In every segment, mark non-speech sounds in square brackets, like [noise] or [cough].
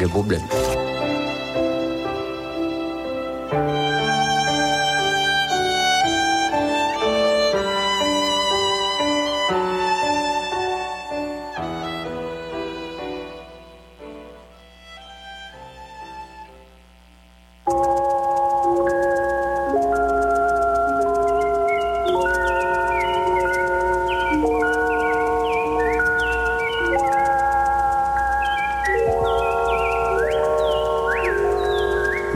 Le problème.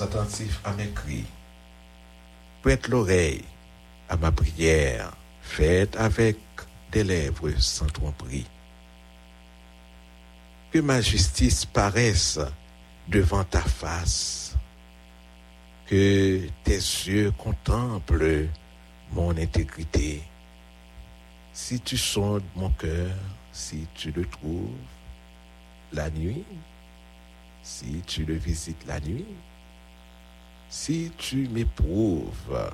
Attentif à mes cris. Prête l'oreille à ma prière, faite avec des lèvres sans tromperie. Que ma justice paraisse devant ta face. Que tes yeux contemplent mon intégrité. Si tu sondes mon cœur, si tu le trouves la nuit, si tu le visites la nuit, si tu m'éprouves,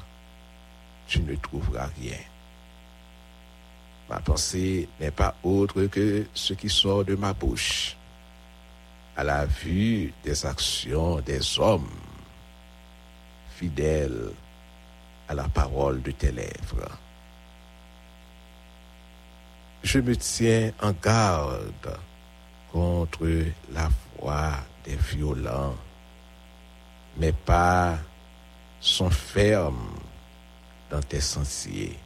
tu ne trouveras rien. Ma pensée n'est pas autre que ce qui sort de ma bouche à la vue des actions des hommes fidèles à la parole de tes lèvres. Je me tiens en garde contre la voix des violents. Mes pas sont fermes dans tes sentiers.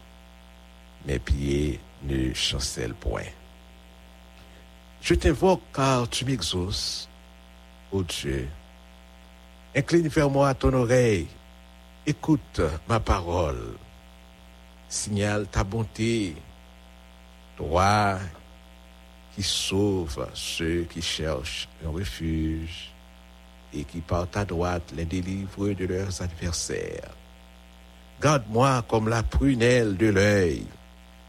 Mes pieds ne chancellent point. Je t'invoque car tu m'exauces, ô Dieu. Incline vers moi ton oreille, écoute ma parole, signale ta bonté, toi qui sauves ceux qui cherchent un refuge et qui par ta droite les délivre de leurs adversaires. Garde-moi comme la prunelle de l'œil.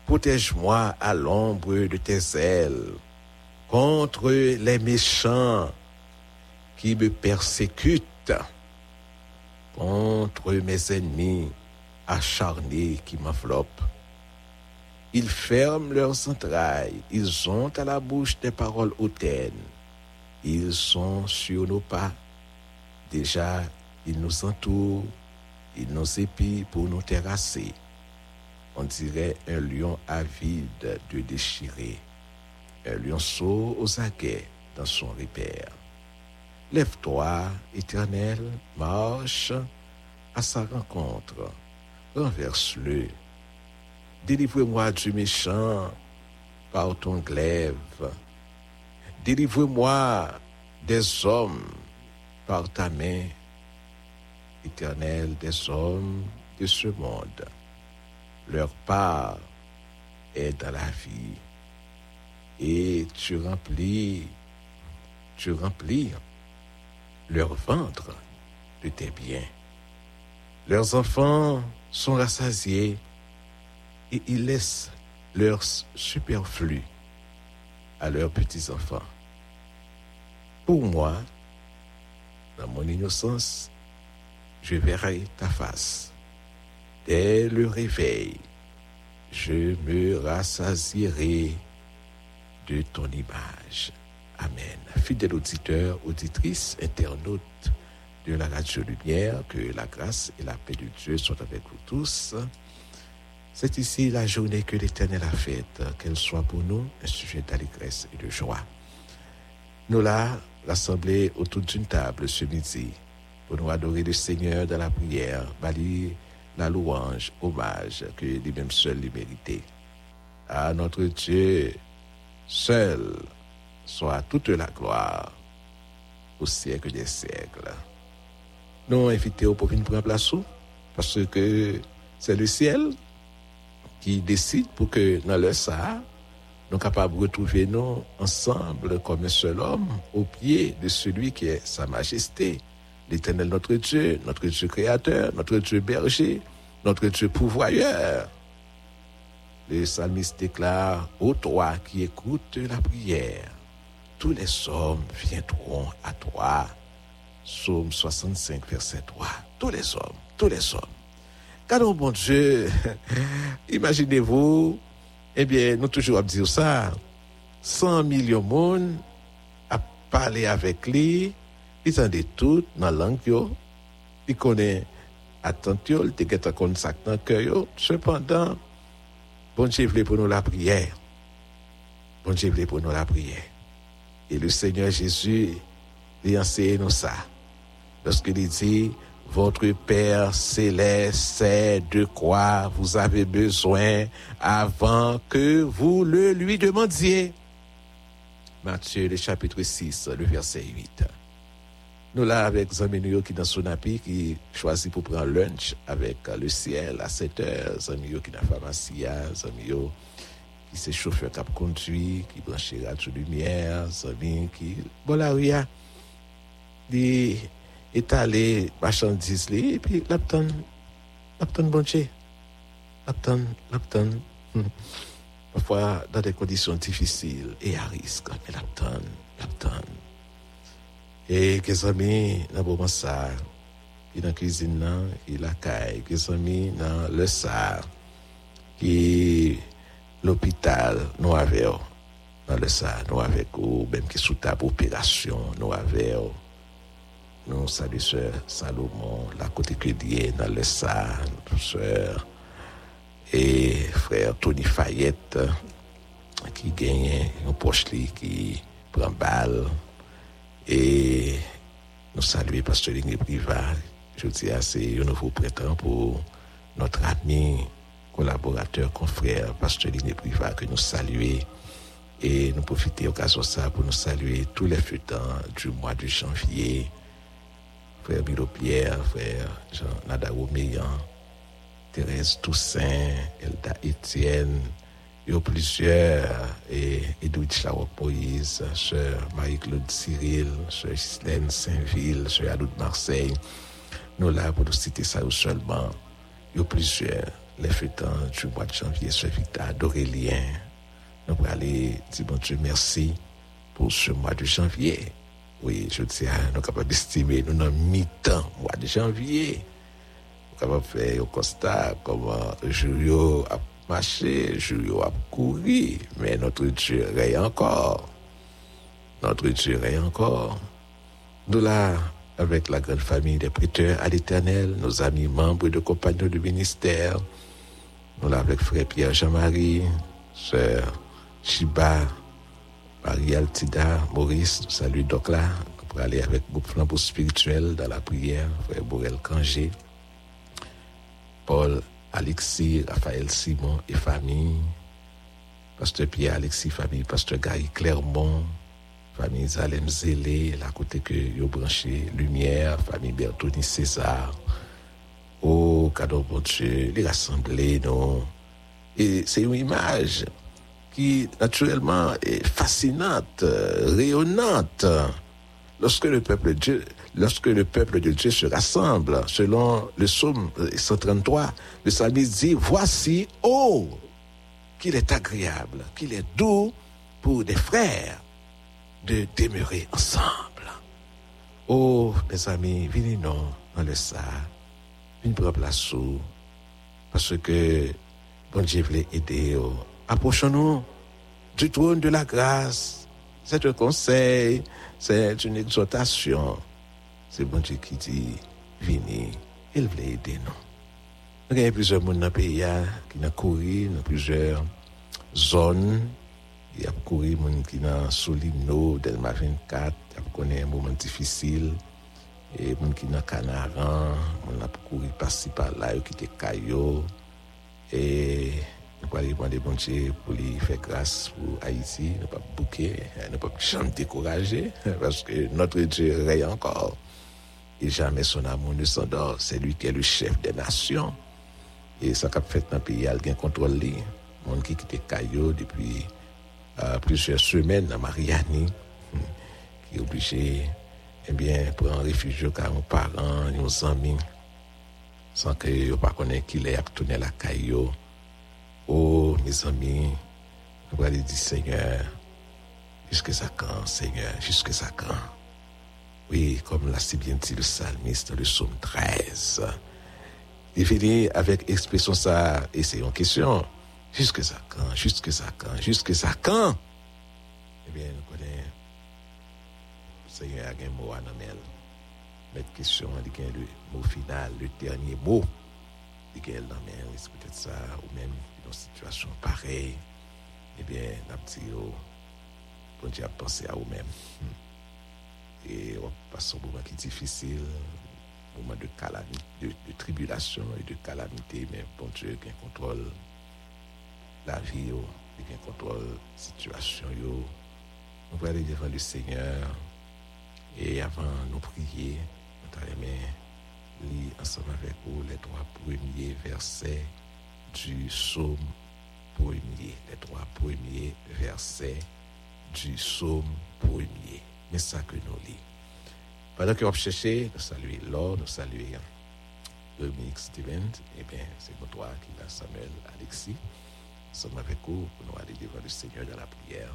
Protège-moi à l'ombre de tes ailes contre les méchants qui me persécutent, contre mes ennemis acharnés qui m'enveloppent. Ils ferment leurs entrailles, ils ont à la bouche des paroles hautaines. Ils sont sur nos pas. Déjà, ils nous entourent, ils nous épient pour nous terrasser. On dirait un lion avide de déchirer, un lionceau aux aguets dans son repère. Lève-toi, éternel, marche à sa rencontre, renverse-le. Délivre-moi du méchant par ton glaive. Délivre-moi des hommes par ta main, éternel des hommes de ce monde. Leur part est dans la vie. Et tu remplis, tu remplis leur ventre de tes biens. Leurs enfants sont rassasiés et ils laissent leur superflu à leurs petits-enfants. Pour moi, dans mon innocence, je verrai ta face. Dès le réveil, je me rassasierai de ton image. Amen. Fidèle auditeur, auditrice, internaute de la Radio Lumière, que la grâce et la paix de Dieu soient avec vous tous. C'est ici la journée que l'Éternel a faite, qu'elle soit pour nous un sujet d'allégresse et de joie. Nous là, rassemblés autour d'une table ce midi, pour nous adorer le Seigneur dans la prière, balayer la louange, hommage que lui-même seul lui méritait. À notre Dieu, seul soit toute la gloire au siècle des siècles. Nous invitons pour venir prendre place parce que c'est le ciel qui décide pour que dans le ça, nous capables de retrouver nous ensemble comme un seul homme au pied de celui qui est Sa Majesté, l'Éternel notre Dieu, notre Dieu créateur, notre Dieu berger, notre Dieu pourvoyeur. Le psalmiste déclare, ô toi qui écoutes la prière, tous les hommes viendront à toi. Psaume 65, verset 3. Tous les hommes, tous les hommes. Car oh bon Dieu, [laughs] imaginez-vous, eh bien, nous toujours à dire ça, 100 millions de monde à parler avec lui, ils ont tout dans la langue, ils connaissent attention, ils ça dans le cœur. Cependant, bon Dieu voulait pour nous la prière. Bon Dieu voulait pour nous la prière. Et le Seigneur Jésus, il enseigne nous ça. Lorsqu'il dit, votre Père céleste sait de quoi vous avez besoin avant que vous le lui demandiez. Matthieu, le chapitre 6, le verset 8. Nous là avec Zamino qui dans son appui, qui choisit pour prendre lunch avec le ciel à 7 heures. Zamino qui dans la pharmacie, Zamino qui c'est chauffeur a conduit, qui branche radio lumière, Zamino qui... Bon là, etale machandis li, epi lap ton, lap ton bonche. Lap ton, lap ton. [laughs] Pafwa dan de kondisyon difisil e a risk, api lap ton, lap ton. E ke zami nan boman sa, ki nan krizin nan, e ki lakay, ke zami nan le sa, ki l'opital nou aveyo, nan le sa nou avek ou, bem ki sou tab operasyon nou aveyo, nous saluons sœur Salomon, la côté dans le et frère Tony Fayette, qui gagne un poche qui prend balle, et nous saluons Pasteur Ligné Privat. Je dis c'est un nouveau prétend pour notre ami, collaborateur, confrère, Pasteur Ligné Privat, que nous saluons. Et nous profitons de l'occasion pour nous saluer tous les futurs du mois de janvier. Frère Milo Pierre, frère Jean Nadao Meillan, Thérèse Toussaint, Elda y a plusieurs, et Edouard Charok Moïse, sœur Marie-Claude Cyril, sœur Gislaine Saint-Ville, sœur Adoute Marseille. Nous là pour nous citer ça seulement. il y a plusieurs. Les fêtants du mois de janvier, ce Victor d'Aurélien. Nous allons dire bon Dieu merci pour ce mois de janvier. Oui, je tiens, nous sommes capables d'estimer, nous sommes mi-temps, mois de janvier. Nous de faire un constat comment jour a marché, jour a couru, mais notre Dieu règne encore. Notre Dieu règne encore. Nous là, avec la grande famille des prêteurs à l'éternel, nos amis membres de compagnons du ministère, nous là avec frère Pierre Jean-Marie, sœur Chiba, Marie Altida, Maurice, nous saluons donc là, pour aller avec groupe flambeau spirituel dans la prière, frère Borel Kangé, Paul, Alexis, Raphaël Simon et famille, pasteur Pierre Alexis, famille, pasteur Gary Clermont, famille Zalem Zélé, la côté que yo branché, Lumière, famille Bertoni César, oh, cadeau bon Dieu, les rassemblés, non. Et c'est une image qui, naturellement, est fascinante, euh, rayonnante. Lorsque le peuple de Dieu, lorsque le peuple de Dieu se rassemble, selon le psaume 133, le psalmiste dit, voici, oh, qu'il est agréable, qu'il est doux pour des frères de demeurer ensemble. Oh, mes amis, venez nous dans le ça, venez prendre place parce que bon Dieu voulait aider. oh. Approchons-nous du trône de la grâce. C'est un conseil, c'est une exhortation. C'est bon Dieu qui dit, venez, il voulait aider nous. Il y a plusieurs monde dans le pays hein, qui ont couru dans plusieurs zones. Il y a couru monde qui dans Solino, Delma 24, il y a connu un moment difficile. Et monde qui dans Canaran, on a couru par-ci par-là, qui étaient Caillot. Et nous allons demander bon Dieu pour lui faire grâce pour Haïti. Nous ne pas bouquer, nous ne pas jamais décourager, [laughs] parce que notre Dieu règne encore. Et jamais son amour ne s'endort. C'est lui qui est le chef des nations. Et ça qu'a fait dans le pays, il a contrôle. Gens qui quittent Caillot depuis euh, plusieurs semaines à Mariani, [laughs] qui est obligé, eh bien, pour un réfugié, car un parent, un amis, sans que ne pas connaître qu'il est tourné la Caillot. Oh, mes amis, nous allons dire, Seigneur, jusque ça quand, Seigneur, jusque ça quand? Oui, comme l'a si bien dit le psalmiste, le psaume 13. Il finit avec expression ça, et c'est une question. Jusque ça quand, jusque ça quand, jusque quand? Eh bien, nous connaissons, Seigneur a un mot à nous Mettre question, il y a le mot final, le dernier mot. Il y a peut-être ça, ou même situation pareille. Eh bien, nous bon Dieu a pensé à vous-même. Et on passe un moment qui est difficile, un moment de calamité, de, tribulation et de calamité, mais bon Dieu qui contrôle la vie, qui contrôle la situation. On va aller devant le Seigneur et avant de prier, nous allons lire ensemble avec vous les trois premiers versets du psaume premier. Les trois premiers versets du psaume premier. Mais ça que nous lisons. Pendant que vous cherchez, nous saluons Laure, nous saluons Dominique Steven, eh bien, c'est pour toi qui l'a Samuel Alexis. Nous sommes avec vous pour nous aller devant le Seigneur dans la prière.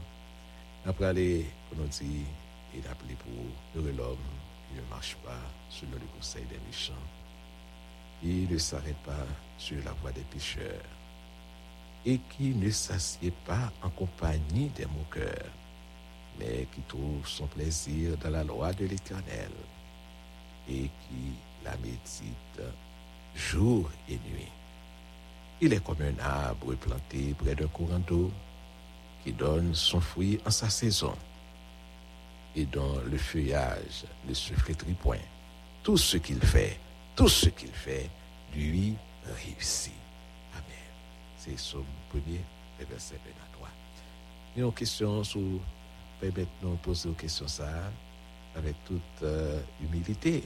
Après aller pour nous dire et d'appeler pour heureux l'homme qui ne marche pas selon le conseil des méchants. Il ne s'arrête pas sur la voie des pécheurs et qui ne s'assied pas en compagnie des moqueurs mais qui trouve son plaisir dans la loi de l'Éternel et qui la médite jour et nuit. Il est comme un arbre planté près d'un courant d'eau qui donne son fruit en sa saison et dont le feuillage ne se flétrit point. Tout ce qu'il fait, tout ce qu'il fait, lui réussit. Amen. C'est Somme 1er, verset 1 à 3. Il y a une question sur permettez-nous poser une question ça avec toute euh, humilité.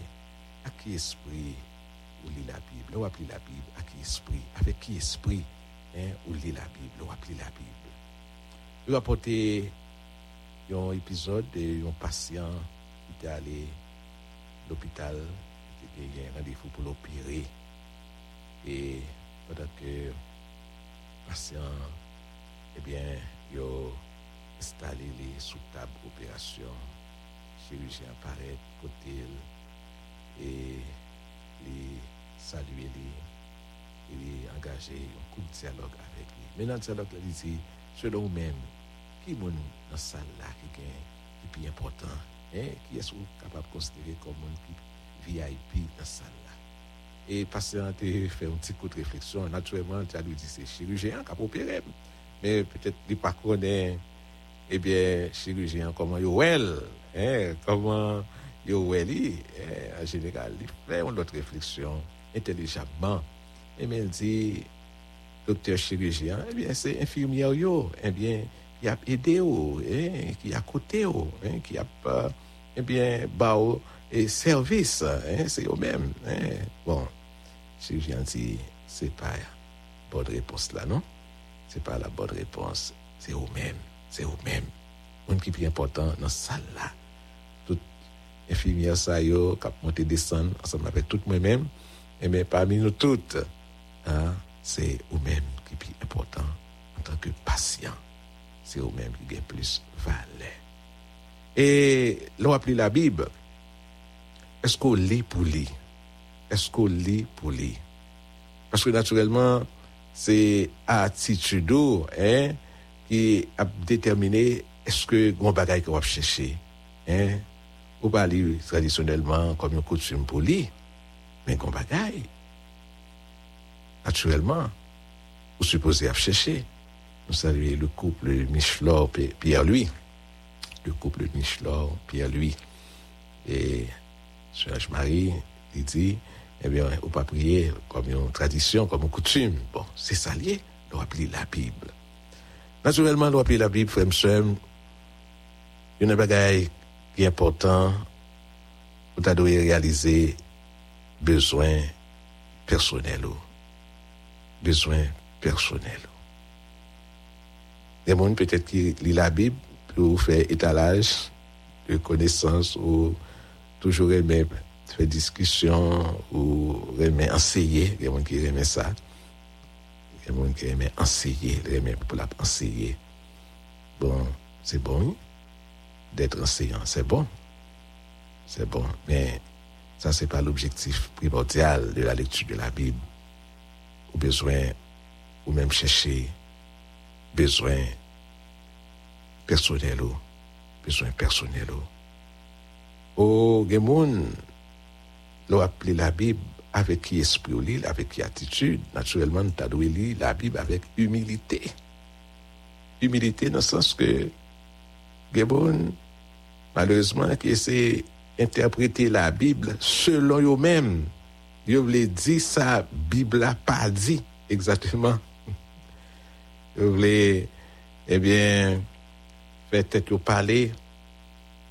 À qui esprit ou lit la Bible? Ou appeler la Bible? À qui esprit? Avec qui esprit hein, ou lit la Bible? Ou appeler la Bible? Je vais apporter un épisode d'un patient qui était allé à l'hôpital, qui avait un rendez-vous pour l'opérer. Et pendant que patient, eh bien, yo installé les sous table opération, chirurgien apparaît côté et les saluer les et engagé un coup de dialogue avec lui. Mais dans le dialogue, il dit, selon vous-même, qui est dans la salle là qui est plus important, hein, qui est capable de considérer comme un VIP dans la salle. Et patient fait un petit coup de réflexion. Naturellement, tu as lui dit c'est chirurgien qui a opéré. Mais peut-être il pas connaît, eh bien, chirurgien, comment il well, hein, comment il well, en général, il fait une autre réflexion intelligemment. Et bien, il dit, docteur chirurgien, eh bien, c'est infirmière, yo, eh bien, qui a aidé, hein, qui a côté, hein, qui a, eh bien, bah, et service, hein, c'est eux-mêmes. Hein. Bon, chirurgien dit, c'est pas la bonne réponse là, non? C'est pas la bonne réponse. C'est eux-mêmes. C'est eux-mêmes. Un qui est plus important dans cette salle là. Tout infirmière ça, yo, a monté descendre ensemble avec tout moi-même. Et mais parmi nous toutes, hein, c'est eux-mêmes qui est plus important en tant que patient. C'est eux-mêmes qui gagnent plus valeur. Et l'on appelle la Bible. Est-ce qu'on lit pour lire? Est-ce qu'on lit pour lire? Parce que naturellement, c'est attitude hein, qui a déterminé est-ce que grand bagage qu'on va chercher. Hein? Ou pas traditionnellement comme une coutume pour lire. Mais grand bagage, naturellement, vous supposez à chercher. Nous saluons le couple Michelor Pierre-Louis. Le couple Michelor Pierre-Louis. Et Sœur Marie, il dit, eh bien, on pas prier comme une tradition, comme une coutume. Bon, c'est ça lié, on appeler la Bible. Naturellement, on appeler la Bible, frère il y a un bagage qui est important pour tu réaliser personnels. Il y a des gens peut-être qui lisent la Bible pour faire étalage de connaissances ou toujours aimer faire discussion ou aimer enseigner. Il y a des gens qui aiment ça. Il y a des gens qui aiment enseigner, pour l'enseigner. Bon, c'est bon d'être enseignant, c'est bon. C'est bon, mais ça, c'est pas l'objectif primordial de la lecture de la Bible. Ou besoin, ou même chercher besoin personnel besoin personnel. Au Gemoun, l'on appelé la Bible avec qui esprit avec qui attitude. Naturellement, tu as lire la Bible avec humilité. Humilité dans le sens que Gemoun, malheureusement, qui essaie interpréter la Bible selon eux-mêmes. Ils voulaient dire ça, Bible n'a pas dit exactement. Ils voulaient, eh bien, faire tête palais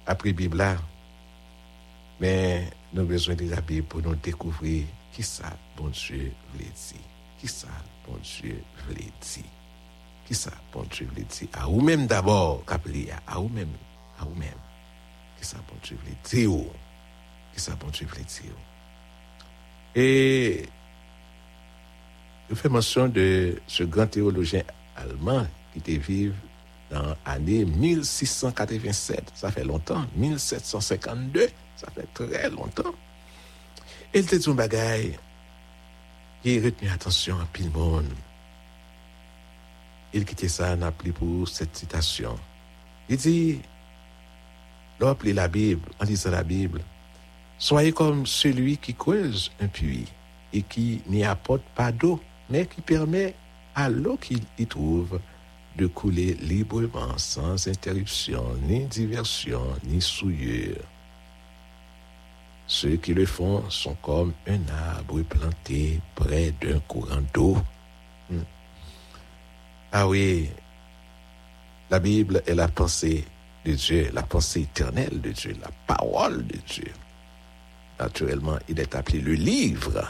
après Bible. Mais nous avons besoin de Bible pour nous découvrir qui ça, bon Dieu, voulait dire. Qui ça, bon Dieu, voulait dire. Qui ça, bon Dieu, voulait dire. À vous-même d'abord, à vous-même, à vous-même. Qui ça, bon Dieu, voulait dire. Qui ça, bon Dieu, voulait dire. Et je fais mention de ce grand théologien allemand qui était vivant dans l'année 1687. Ça fait longtemps. 1752. Ça fait très longtemps. Et il était un bagaille qui retenu attention à tout le monde. Il quittait ça, n'a appelé pour cette citation. Il dit, appelé la Bible, en lisant la Bible, soyez comme celui qui creuse un puits et qui n'y apporte pas d'eau, mais qui permet à l'eau qu'il y trouve de couler librement, sans interruption, ni diversion, ni souillure. Ceux qui le font sont comme un arbre planté près d'un courant d'eau. Hmm. Ah oui, la Bible est la pensée de Dieu, la pensée éternelle de Dieu, la parole de Dieu. Naturellement, il est appelé le livre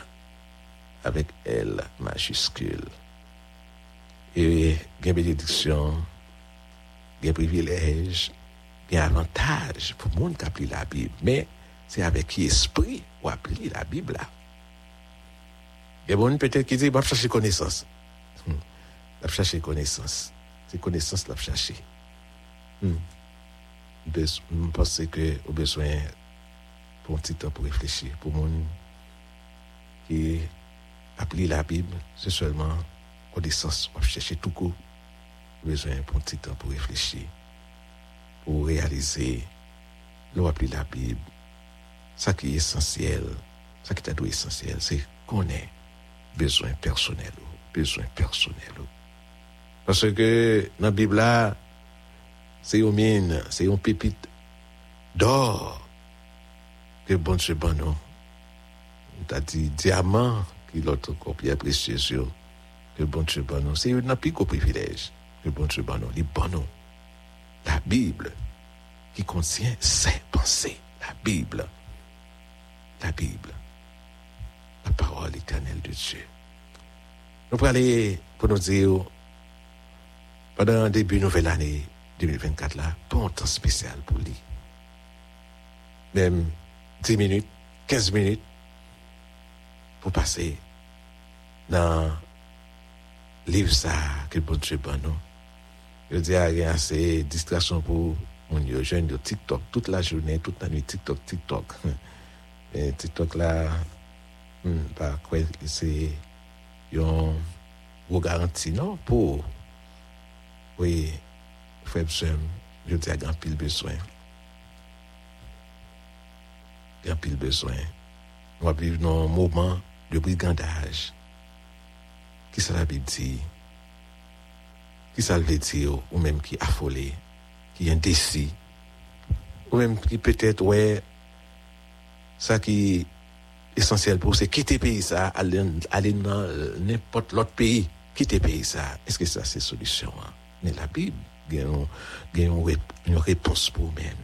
avec L majuscule. Et a bénédiction, a privilège, a avantage pour le monde qui appelle la Bible. Mais c'est avec qui esprit ou appeler la Bible là. Il y a bon peut-être qui dit, va chercher connaissance. Hmm. Va chercher connaissance. C'est connaissance, la chercher. Hmm. Je pense que au besoin pour un petit temps pour réfléchir. Pour mon qui applique la Bible, c'est seulement connaissance. On chercher tout court. Besoin pour un petit temps pour réfléchir. Pour réaliser, l'on applique la Bible. Ça qui est essentiel, ça qui est essentiel, c'est qu'on ait besoin personnel. Besoin personnel. Parce que dans la Bible, c'est une mine, c'est une pépite d'or que bon Dieu bon nous. On dit diamant qui l'autre copie précieux que bon Dieu bon nous. C'est un plus privilège que bon Dieu bon nous. Il bon. La Bible qui contient ses pensées. La Bible. La Bible. La parole éternelle de Dieu. Nous allons aller pour nous dire pendant le début de nouvelle année 2024 là, pas un temps spécial pour lui. Même 10 minutes, 15 minutes pour passer dans le livre ça que bon Dieu bon nous. Je dis à rien, c'est distraction pour mon jeune de TikTok toute la journée, toute la nuit, TikTok, TikTok. [laughs] eh, TikTok la, hmm, pa kwen se yon wou garanti nan pou wè fèb sèm jote a gampil beswen. Gampil beswen. Nou ap viv nan mouman de brigandaj. Ki sa la bib di? Ki sa lve di yo ou mèm ki afole? Ki yon desi? Ou mèm ki petèt wè ça qui est essentiel pour c'est quitter le pays, ça, aller, aller dans n'importe l'autre pays, quitter le pays, ça. Est-ce que ça, c'est solution? Hein? Mais la Bible, il y a une réponse pour vous-même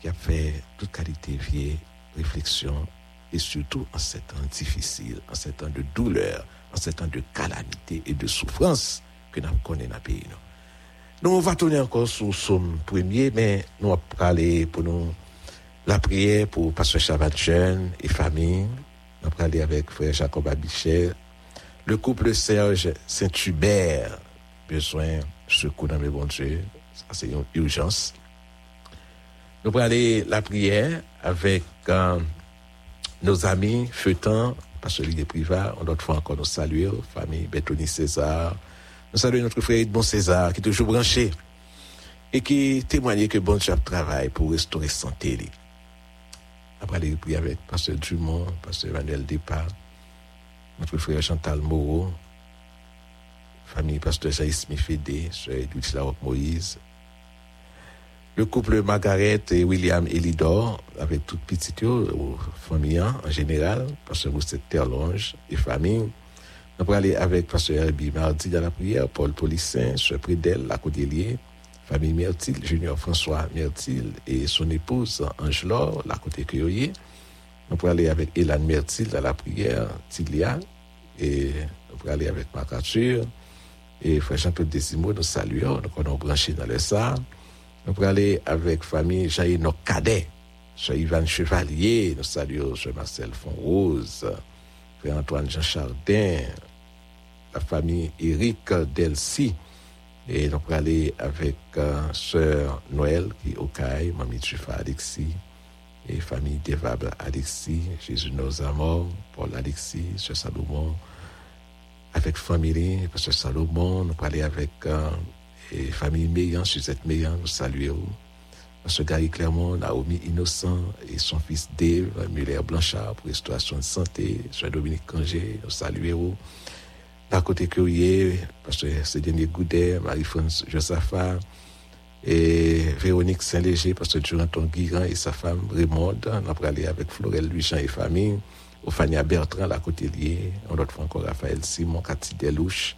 qui a fait toute qualité vieille réflexion et surtout en ces temps difficiles, en ces temps de douleur, en ces temps de calamité et de souffrance que nous connaissons dans le pays. Nous, on va tourner encore sur Somme premier, mais nous allons parler pour nous la prière pour Pasteur Chabat Jeune et famille. Nous allons parler avec Frère Jacob Abichel, le couple Serge Saint-Hubert, besoin secours dans mes bons Dieu. Ça, c'est une urgence. Nous allons aller la prière avec euh, nos amis Feutan, parce que privé. On doit fois encore nous saluer, famille Bétoni César. Nous saluons notre frère Bon César, qui est toujours branché et qui témoigne que bon Dieu travaille pour restaurer santé. Après aller prier avec Pasteur Dumont, Pasteur Emmanuel Départ, notre frère Chantal Moreau, famille Pasteur Jaïs Mifédé, Sœur Edwidge Moïse, le couple Margaret et William Elidor, avec toute petite famille en général, Pasteur Mousset Terlonge et famille. Va aller avec Pasteur Herbie mardi dans la prière, Paul Polissin, Sœur Prédel, la Codélier, famille Mertil, Junior François Mertil et son épouse Angelor, la côté Cueillier. On peut aller avec Elan Mertil dans la prière, Tilia, et on peut aller avec Marc Arthur, et Frère Jean-Claude Desimo, nous saluons, nous avons branché dans le. Nous allons aller avec famille Jaïno nos cadets, Yvan Chevalier, nous saluons Sœur Marcel Fonrose, Frère Antoine Jean Chardin, la famille Eric Delcy, et nous allons aller avec Sœur Noël qui est au CAI, Mamie Tufa Alexis, et famille Devable Alexis, Jésus nos amours, Paul Alexis, Sœur Salomon, avec famille, Pasteur Salomon, nous parler avec euh, et famille Meillan, Suzette Meillan, nous saluons. Pasteur Gary Clermont, Naomi Innocent et son fils Dave, Muller Blanchard pour restauration de santé, Sœur Dominique Cangé, nous saluons. Par côté Courrier, Pasteur Cédric Goudet, Marie-France Josaphat, et Véronique Saint-Léger, Pasteur Jonathan Guiran et sa femme Raymond, nous parlé avec Florel Louis-Jean et famille. Ophania Bertrand, la Cotelier, on autre fois encore Raphaël Simon, Cathy Delouche.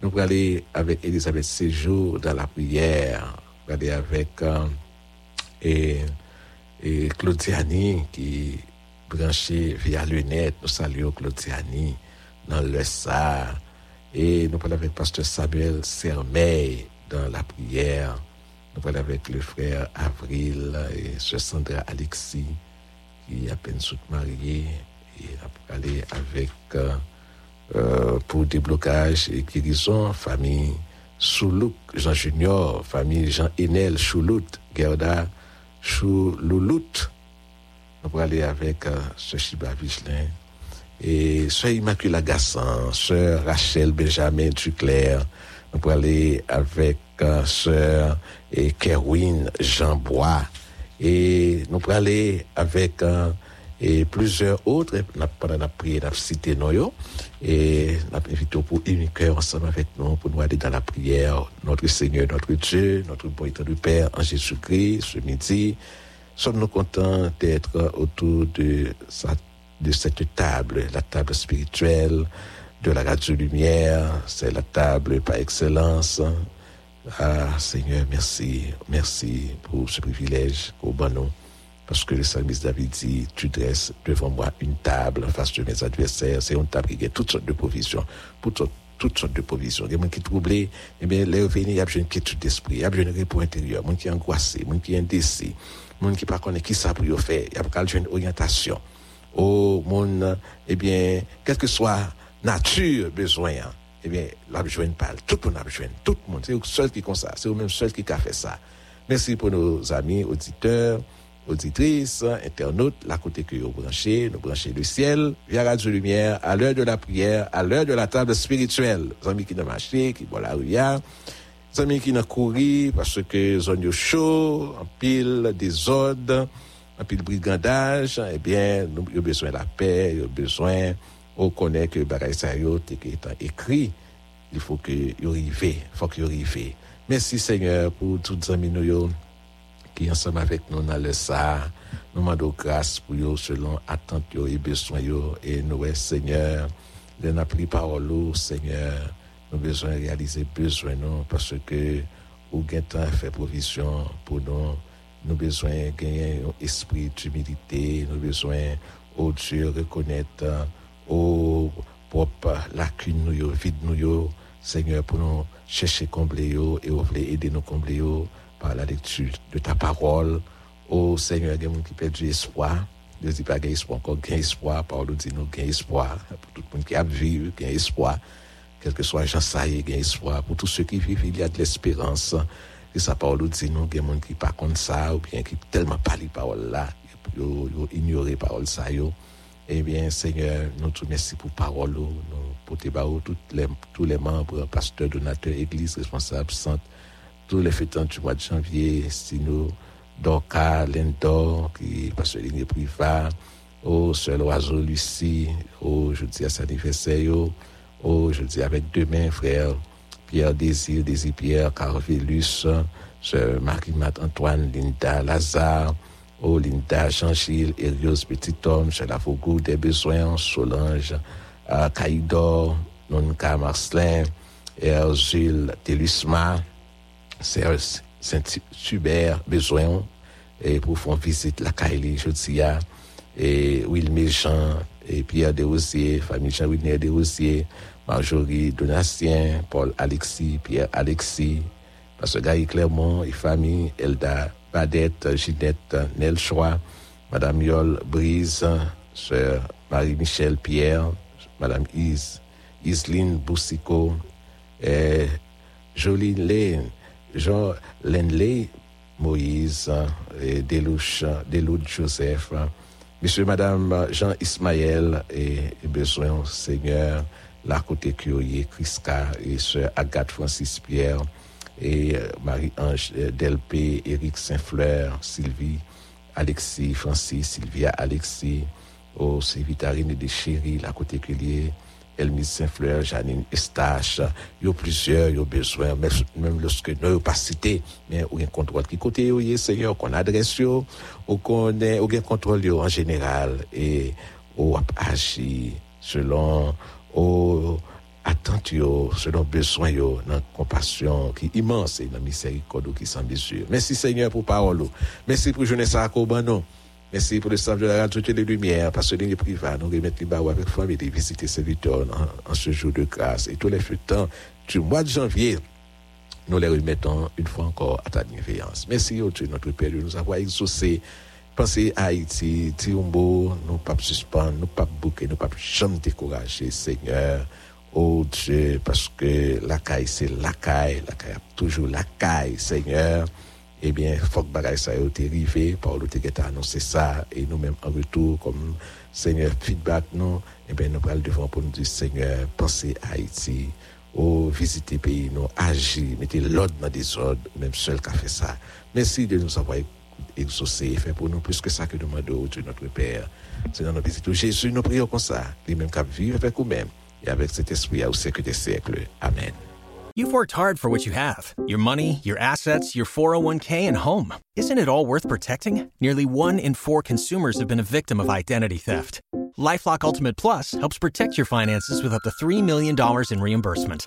Nous allons avec Elisabeth Séjour dans la prière. Nous aller avec euh, et, Claudiani qui branché via lunette. Nous saluons Claudiani dans le. Et nous parlons avec Pasteur Samuel Sermeil dans la prière. Nous parlons avec le frère Avril et Sœur Sandra Alexis qui est à peine mariée Et va aller avec, euh, euh, pour déblocage et guérison, famille Soulouk, Jean Junior, famille Jean Enel, Choulout, Gerda, Chouloulout. Va aller avec euh, Sœur Chiba et Sœur Immaculée Gassan, Sœur Rachel Benjamin Duclerc. On va aller avec euh, Sœur et Kerwin Jean Bois. Et nous allons aller avec euh, et plusieurs autres. Nous avons prié, nous avons cité nous. Et nous invité pour une cœur ensemble avec nous pour nous aller dans la prière. Notre Seigneur, notre Dieu, notre bon état du Père en Jésus-Christ ce midi. Sommes-nous contents d'être autour de, sa, de cette table, la table spirituelle de la radio lumière. C'est la table par excellence. Ah, Seigneur, merci, merci pour ce privilège au bon nom. Parce que le psalmiste David dit, tu dresses devant moi une table face de mes adversaires. C'est une table qui a toutes sortes de provisions, pour toutes, toutes sortes de provisions. Il y a des gens qui sont troublés, eh bien, les revenus, il y a de quiétude d'esprit, il y a de repos intérieur, gens qui sont angoissés, des gens qui indécis, gens qui ne connaissent pas qui ça pour faire, il y a besoin d'orientation. Au monde, eh bien, quelle que soit nature besoin, eh bien, la besoin pas, tout le monde a besoin, tout le monde, c'est eux seul qui comme ça, c'est eux même seul qui a fait ça. Merci pour nos amis auditeurs auditrices, internautes, la côté que vous branchez, nous brancher le ciel, via Radio Lumière, à l'heure de la prière, à l'heure de la table spirituelle. Les amis qui n'ont marché, qui boivent la rue, les amis qui n'ont couru parce que zone chaud, en pile désordre, pile brigandage, eh bien, nous avons besoin de la paix, nous avons besoin, on connaît que Baraï Sayot est écrit, il faut que vous arrivez, il faut que vous arrivez. Merci Seigneur pour toutes les amis nous qui ensemble avec nous dans le ça. Nous demandons grâce pour eux selon attente et besoin et nous, Seigneur, nous avons pris parole, Seigneur, nous avons besoin de réaliser besoin nous parce que ou temps fait provision pour nous. Nous besoin gagner un esprit d'humilité, nous besoin, oh Dieu, reconnaître, oh propre lacune nous, vide Seigneur, pour nous chercher combler et vous voulez aider nous combler par la lecture de ta parole. Oh Seigneur, il y a qui perdent du espoir. Ne dis pas a espoir, encore qu'il espoir. Paul dit nous qu'il espoir. Pour tout le monde qui a vécu, a espoir. Quel que soit Jean Saïe, a espoir. Pour tous ceux qui vivent, il y a de l'espérance. Et ça, Paul dit nous qu'il y a des gens qui ne ça, ou bien qui tellement pas les paroles là, ils ont ignoré parole ça. Yo. Eh bien, Seigneur, nous te remercions pour parole, pour tes tous les, tous les membres, pasteurs, donateurs, églises, responsables, tous les fêtants du mois de janvier, nous Dorca, Lendor, qui passe le ligne privée, au seul oiseau Lucie, au jeudi à son anniversaire, au jeudi avec demain, frère Pierre Désir, Désir Pierre, Carvélus, sœur Marie-Mat Antoine, Linda Lazare, au Linda Jean-Gilles, Erios Petit Homme, chez la Fougou des Besoins, Solange, Caïdor, Nonka Marcelin, Erzil Telusma, Saint-Hubert besoin et pour faire visite la Kaili Jotia et Will Méchant et Pierre Desrosiers, famille Jean-Wilner Desrosiers, Marjorie Donatien, Paul Alexis, Pierre Alexis, Gaï Clermont famille Elda Badette, Ginette Nelchois, Madame Yol Brise, Sœur Marie-Michel Pierre, Madame Is, Isline Boussico, et Jolie Lane, Jean Lenley, Moïse, et Delouche, Delouche Joseph, Monsieur, Madame Jean Ismaël et, besoin, Seigneur, la côté Curie, Chrisca et Sœur Agathe Francis Pierre et Marie-Ange Delpé, Éric Saint-Fleur, Sylvie, Alexis, Francis, Sylvia, Alexis, au Vitarine de Chéri, la côté Curie, Elmise Saint-Fleur, Janine Estache, il y a plusieurs, il y a besoin, même lorsque nous n'avons pas cité, mais y a un contrôle qui côté, a Seigneur, qu'on adresse, ou qu'on ait, un contrôle en général, et on agit selon, au attente, selon besoin, dans la compassion qui immense, et la miséricorde qui sans mesure. Merci Seigneur pour parole. Merci pour jeunesse à. Merci pour le staff de la radio les Lumières, parce que les privés, nous remettons les barreaux avec famille et visiter serviteurs en, en, ce jour de grâce. Et tous les temps du mois de janvier, nous les remettons une fois encore à ta bienveillance. Merci au Dieu, notre Père, de nous avoir exaucé Pensez à Haïti, Tiumbo, nous pas suspendre, nous pas bouquer, nous pas jamais décourager, Seigneur. Oh Dieu, parce que la caille, c'est la caille, la caille, toujours la caille, Seigneur. Eh bien, faut que bagaille ça ait arrivé, Paul a annoncé ça, et nous-mêmes en retour, comme Seigneur, feedback, non, eh bien, nous prenons devant pour nous dire, Seigneur, pensez à Haïti, oh, visitez pays, nous, agir, mettez l'ordre dans des ordres, même seul qui a fait ça. Merci de nous avoir fait pour nous plus que ça que nous demandons, notre Père. Jésus, nous prions comme ça, les mêmes qui avec nous-mêmes, et avec cet esprit au siècle des siècles. Amen. You've worked hard for what you have your money, your assets, your 401k, and home. Isn't it all worth protecting? Nearly one in four consumers have been a victim of identity theft. Lifelock Ultimate Plus helps protect your finances with up to $3 million in reimbursement.